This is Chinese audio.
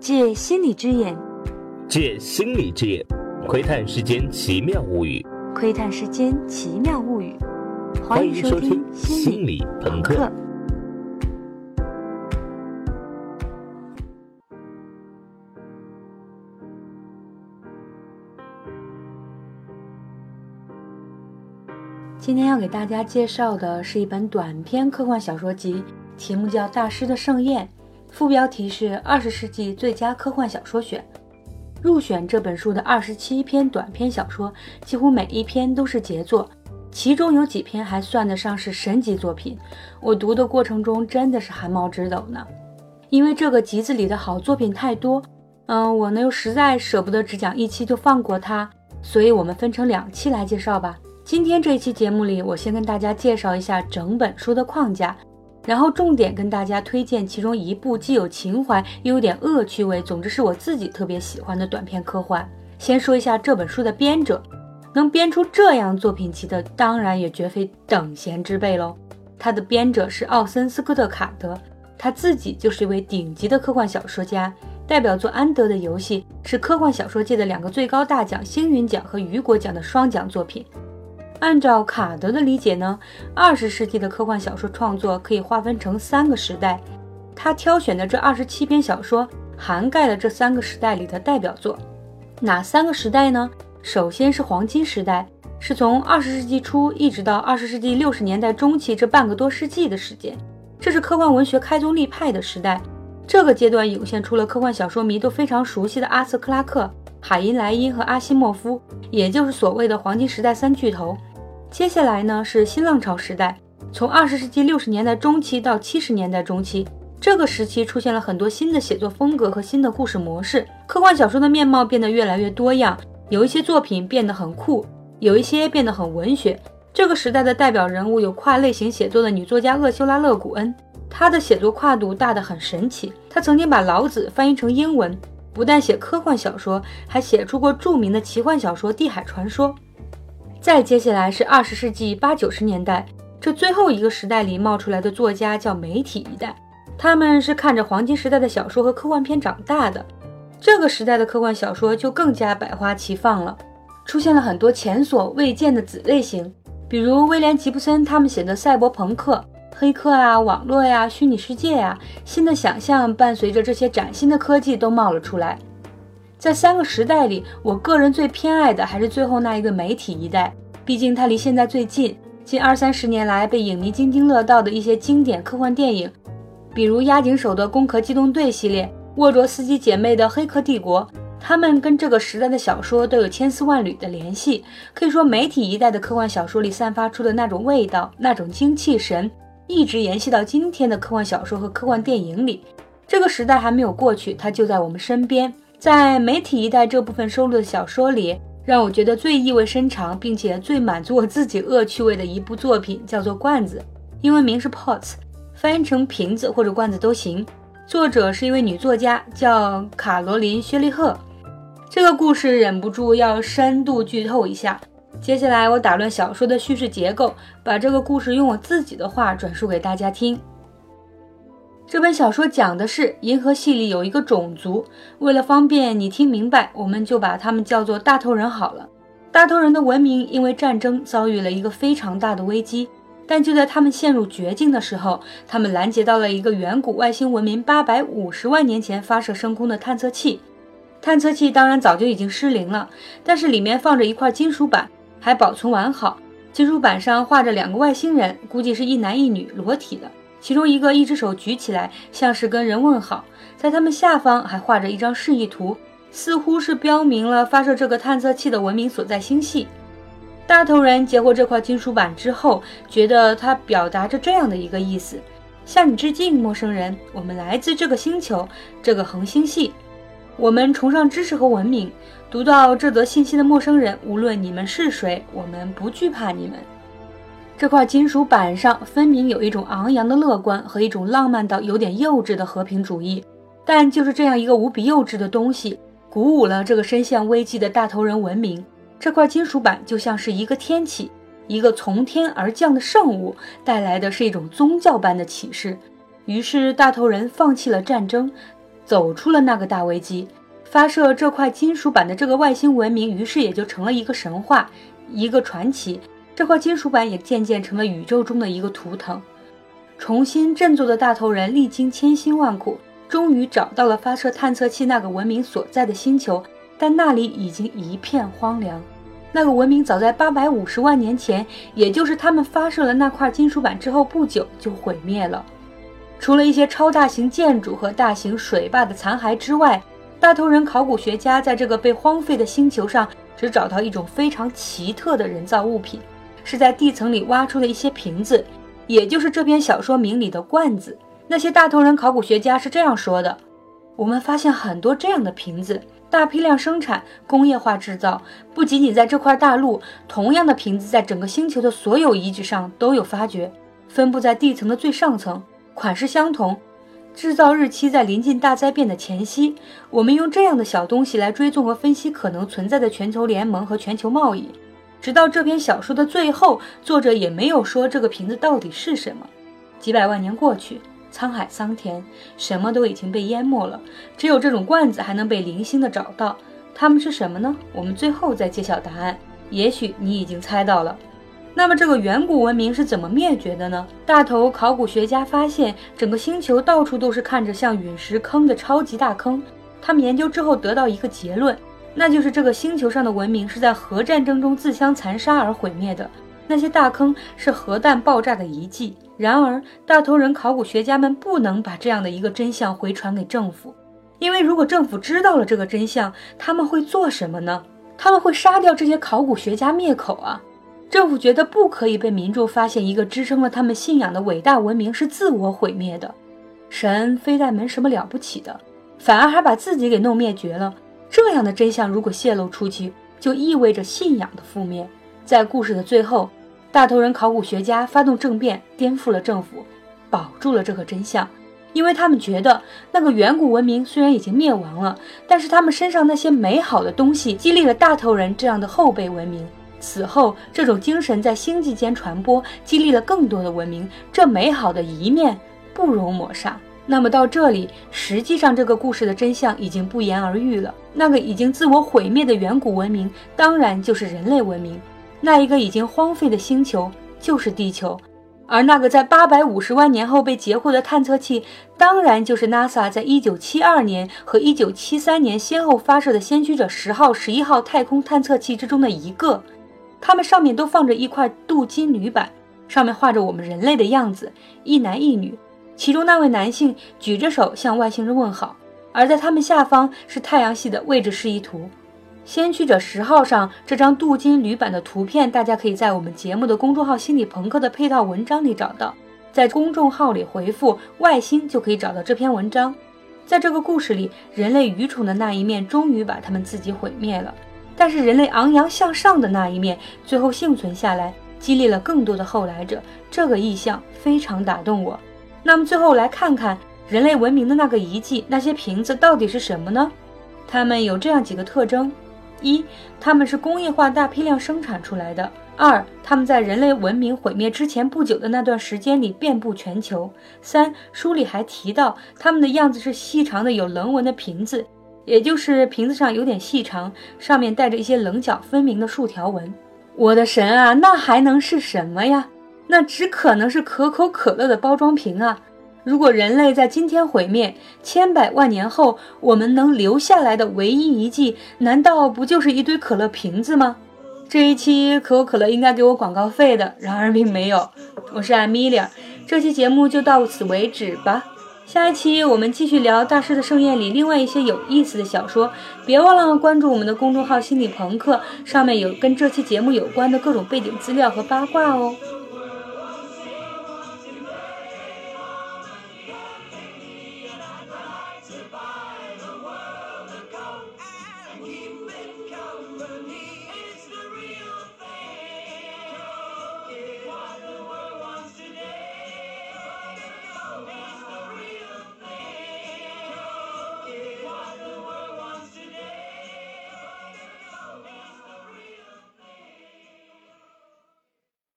借心理之眼，借心理之眼，窥探世间奇妙物语。窥探世间奇妙物语。欢迎收听《心理朋克》。今天要给大家介绍的是一本短篇科幻小说集，题目叫《大师的盛宴》，副标题是《二十世纪最佳科幻小说选》。入选这本书的二十七篇短篇小说，几乎每一篇都是杰作，其中有几篇还算得上是神级作品。我读的过程中真的是汗毛直抖呢，因为这个集子里的好作品太多，嗯，我呢又实在舍不得只讲一期就放过它，所以我们分成两期来介绍吧。今天这一期节目里，我先跟大家介绍一下整本书的框架，然后重点跟大家推荐其中一部既有情怀又有点恶趣味，总之是我自己特别喜欢的短篇科幻。先说一下这本书的编者，能编出这样作品集的，当然也绝非等闲之辈喽。他的编者是奥森斯科特卡德，他自己就是一位顶级的科幻小说家，代表作《安德的游戏》是科幻小说界的两个最高大奖——星云奖和雨果奖的双奖作品。按照卡德的理解呢，二十世纪的科幻小说创作可以划分成三个时代。他挑选的这二十七篇小说涵盖了这三个时代里的代表作。哪三个时代呢？首先是黄金时代，是从二十世纪初一直到二十世纪六十年代中期这半个多世纪的时间，这是科幻文学开宗立派的时代。这个阶段涌现出了科幻小说迷都非常熟悉的阿瑟·克拉克、海因莱因和阿西莫夫，也就是所谓的黄金时代三巨头。接下来呢是新浪潮时代，从二十世纪六十年代中期到七十年代中期，这个时期出现了很多新的写作风格和新的故事模式，科幻小说的面貌变得越来越多样，有一些作品变得很酷，有一些变得很文学。这个时代的代表人物有跨类型写作的女作家厄修拉·勒古恩，她的写作跨度大得很神奇。她曾经把老子翻译成英文，不但写科幻小说，还写出过著名的奇幻小说《地海传说》。再接下来是二十世纪八九十年代，这最后一个时代里冒出来的作家叫媒体一代，他们是看着黄金时代的小说和科幻片长大的。这个时代的科幻小说就更加百花齐放了，出现了很多前所未见的子类型，比如威廉吉布森他们写的赛博朋克、黑客啊、网络呀、虚拟世界呀，新的想象伴随着这些崭新的科技都冒了出来。在三个时代里，我个人最偏爱的还是最后那一个媒体一代，毕竟它离现在最近。近二三十年来被影迷津津乐道的一些经典科幻电影，比如押井守的《攻壳机动队》系列，沃卓斯基姐妹的《黑客帝国》，他们跟这个时代的小说都有千丝万缕的联系。可以说，媒体一代的科幻小说里散发出的那种味道、那种精气神，一直延续到今天的科幻小说和科幻电影里。这个时代还没有过去，它就在我们身边。在媒体一代这部分收录的小说里，让我觉得最意味深长，并且最满足我自己恶趣味的一部作品，叫做《罐子》，英文名是 Pots，翻译成瓶子或者罐子都行。作者是一位女作家，叫卡罗琳·薛利赫。这个故事忍不住要深度剧透一下。接下来我打乱小说的叙事结构，把这个故事用我自己的话转述给大家听。这本小说讲的是银河系里有一个种族，为了方便你听明白，我们就把他们叫做大头人好了。大头人的文明因为战争遭遇了一个非常大的危机，但就在他们陷入绝境的时候，他们拦截到了一个远古外星文明八百五十万年前发射升空的探测器。探测器当然早就已经失灵了，但是里面放着一块金属板，还保存完好。金属板上画着两个外星人，估计是一男一女，裸体的。其中一个一只手举起来，像是跟人问好，在他们下方还画着一张示意图，似乎是标明了发射这个探测器的文明所在星系。大头人接过这块金属板之后，觉得它表达着这样的一个意思：向你致敬，陌生人，我们来自这个星球，这个恒星系，我们崇尚知识和文明。读到这则信息的陌生人，无论你们是谁，我们不惧怕你们。这块金属板上分明有一种昂扬的乐观和一种浪漫到有点幼稚的和平主义，但就是这样一个无比幼稚的东西，鼓舞了这个深陷危机的大头人文明。这块金属板就像是一个天启，一个从天而降的圣物，带来的是一种宗教般的启示。于是大头人放弃了战争，走出了那个大危机。发射这块金属板的这个外星文明，于是也就成了一个神话，一个传奇。这块金属板也渐渐成了宇宙中的一个图腾。重新振作的大头人历经千辛万苦，终于找到了发射探测器那个文明所在的星球，但那里已经一片荒凉。那个文明早在八百五十万年前，也就是他们发射了那块金属板之后不久就毁灭了。除了一些超大型建筑和大型水坝的残骸之外，大头人考古学家在这个被荒废的星球上，只找到一种非常奇特的人造物品，是在地层里挖出的一些瓶子，也就是这篇小说名里的罐子。那些大头人考古学家是这样说的：“我们发现很多这样的瓶子，大批量生产、工业化制造，不仅仅在这块大陆，同样的瓶子在整个星球的所有遗址上都有发掘，分布在地层的最上层，款式相同。”制造日期在临近大灾变的前夕，我们用这样的小东西来追踪和分析可能存在的全球联盟和全球贸易。直到这篇小说的最后，作者也没有说这个瓶子到底是什么。几百万年过去，沧海桑田，什么都已经被淹没了，只有这种罐子还能被零星的找到。它们是什么呢？我们最后再揭晓答案。也许你已经猜到了。那么这个远古文明是怎么灭绝的呢？大头考古学家发现，整个星球到处都是看着像陨石坑的超级大坑。他们研究之后得到一个结论，那就是这个星球上的文明是在核战争中自相残杀而毁灭的。那些大坑是核弹爆炸的遗迹。然而，大头人考古学家们不能把这样的一个真相回传给政府，因为如果政府知道了这个真相，他们会做什么呢？他们会杀掉这些考古学家灭口啊！政府觉得不可以被民众发现，一个支撑了他们信仰的伟大文明是自我毁灭的。神非但没什么了不起的，反而还把自己给弄灭绝了。这样的真相如果泄露出去，就意味着信仰的覆灭。在故事的最后，大头人考古学家发动政变，颠覆了政府，保住了这个真相，因为他们觉得那个远古文明虽然已经灭亡了，但是他们身上那些美好的东西激励了大头人这样的后辈文明。此后，这种精神在星际间传播，激励了更多的文明。这美好的一面不容抹杀。那么到这里，实际上这个故事的真相已经不言而喻了。那个已经自我毁灭的远古文明，当然就是人类文明。那一个已经荒废的星球，就是地球。而那个在八百五十万年后被截获的探测器，当然就是 NASA 在一九七二年和一九七三年先后发射的先驱者十号、十一号太空探测器之中的一个。它们上面都放着一块镀金铝板，上面画着我们人类的样子，一男一女。其中那位男性举着手向外星人问好，而在他们下方是太阳系的位置示意图。先驱者十号上这张镀金铝板的图片，大家可以在我们节目的公众号“心理朋克”的配套文章里找到，在公众号里回复“外星”就可以找到这篇文章。在这个故事里，人类愚蠢的那一面终于把他们自己毁灭了。但是人类昂扬向上的那一面，最后幸存下来，激励了更多的后来者。这个意象非常打动我。那么最后来看看人类文明的那个遗迹，那些瓶子到底是什么呢？它们有这样几个特征：一，它们是工业化大批量生产出来的；二，它们在人类文明毁灭之前不久的那段时间里遍布全球；三，书里还提到它们的样子是细长的有棱纹的瓶子。也就是瓶子上有点细长，上面带着一些棱角分明的竖条纹。我的神啊，那还能是什么呀？那只可能是可口可乐的包装瓶啊！如果人类在今天毁灭，千百万年后我们能留下来的唯一遗迹，难道不就是一堆可乐瓶子吗？这一期可口可乐应该给我广告费的，然而并没有。我是艾米莉，这期节目就到此为止吧。下一期我们继续聊《大师的盛宴》里另外一些有意思的小说，别忘了关注我们的公众号“心理朋克”，上面有跟这期节目有关的各种背景资料和八卦哦。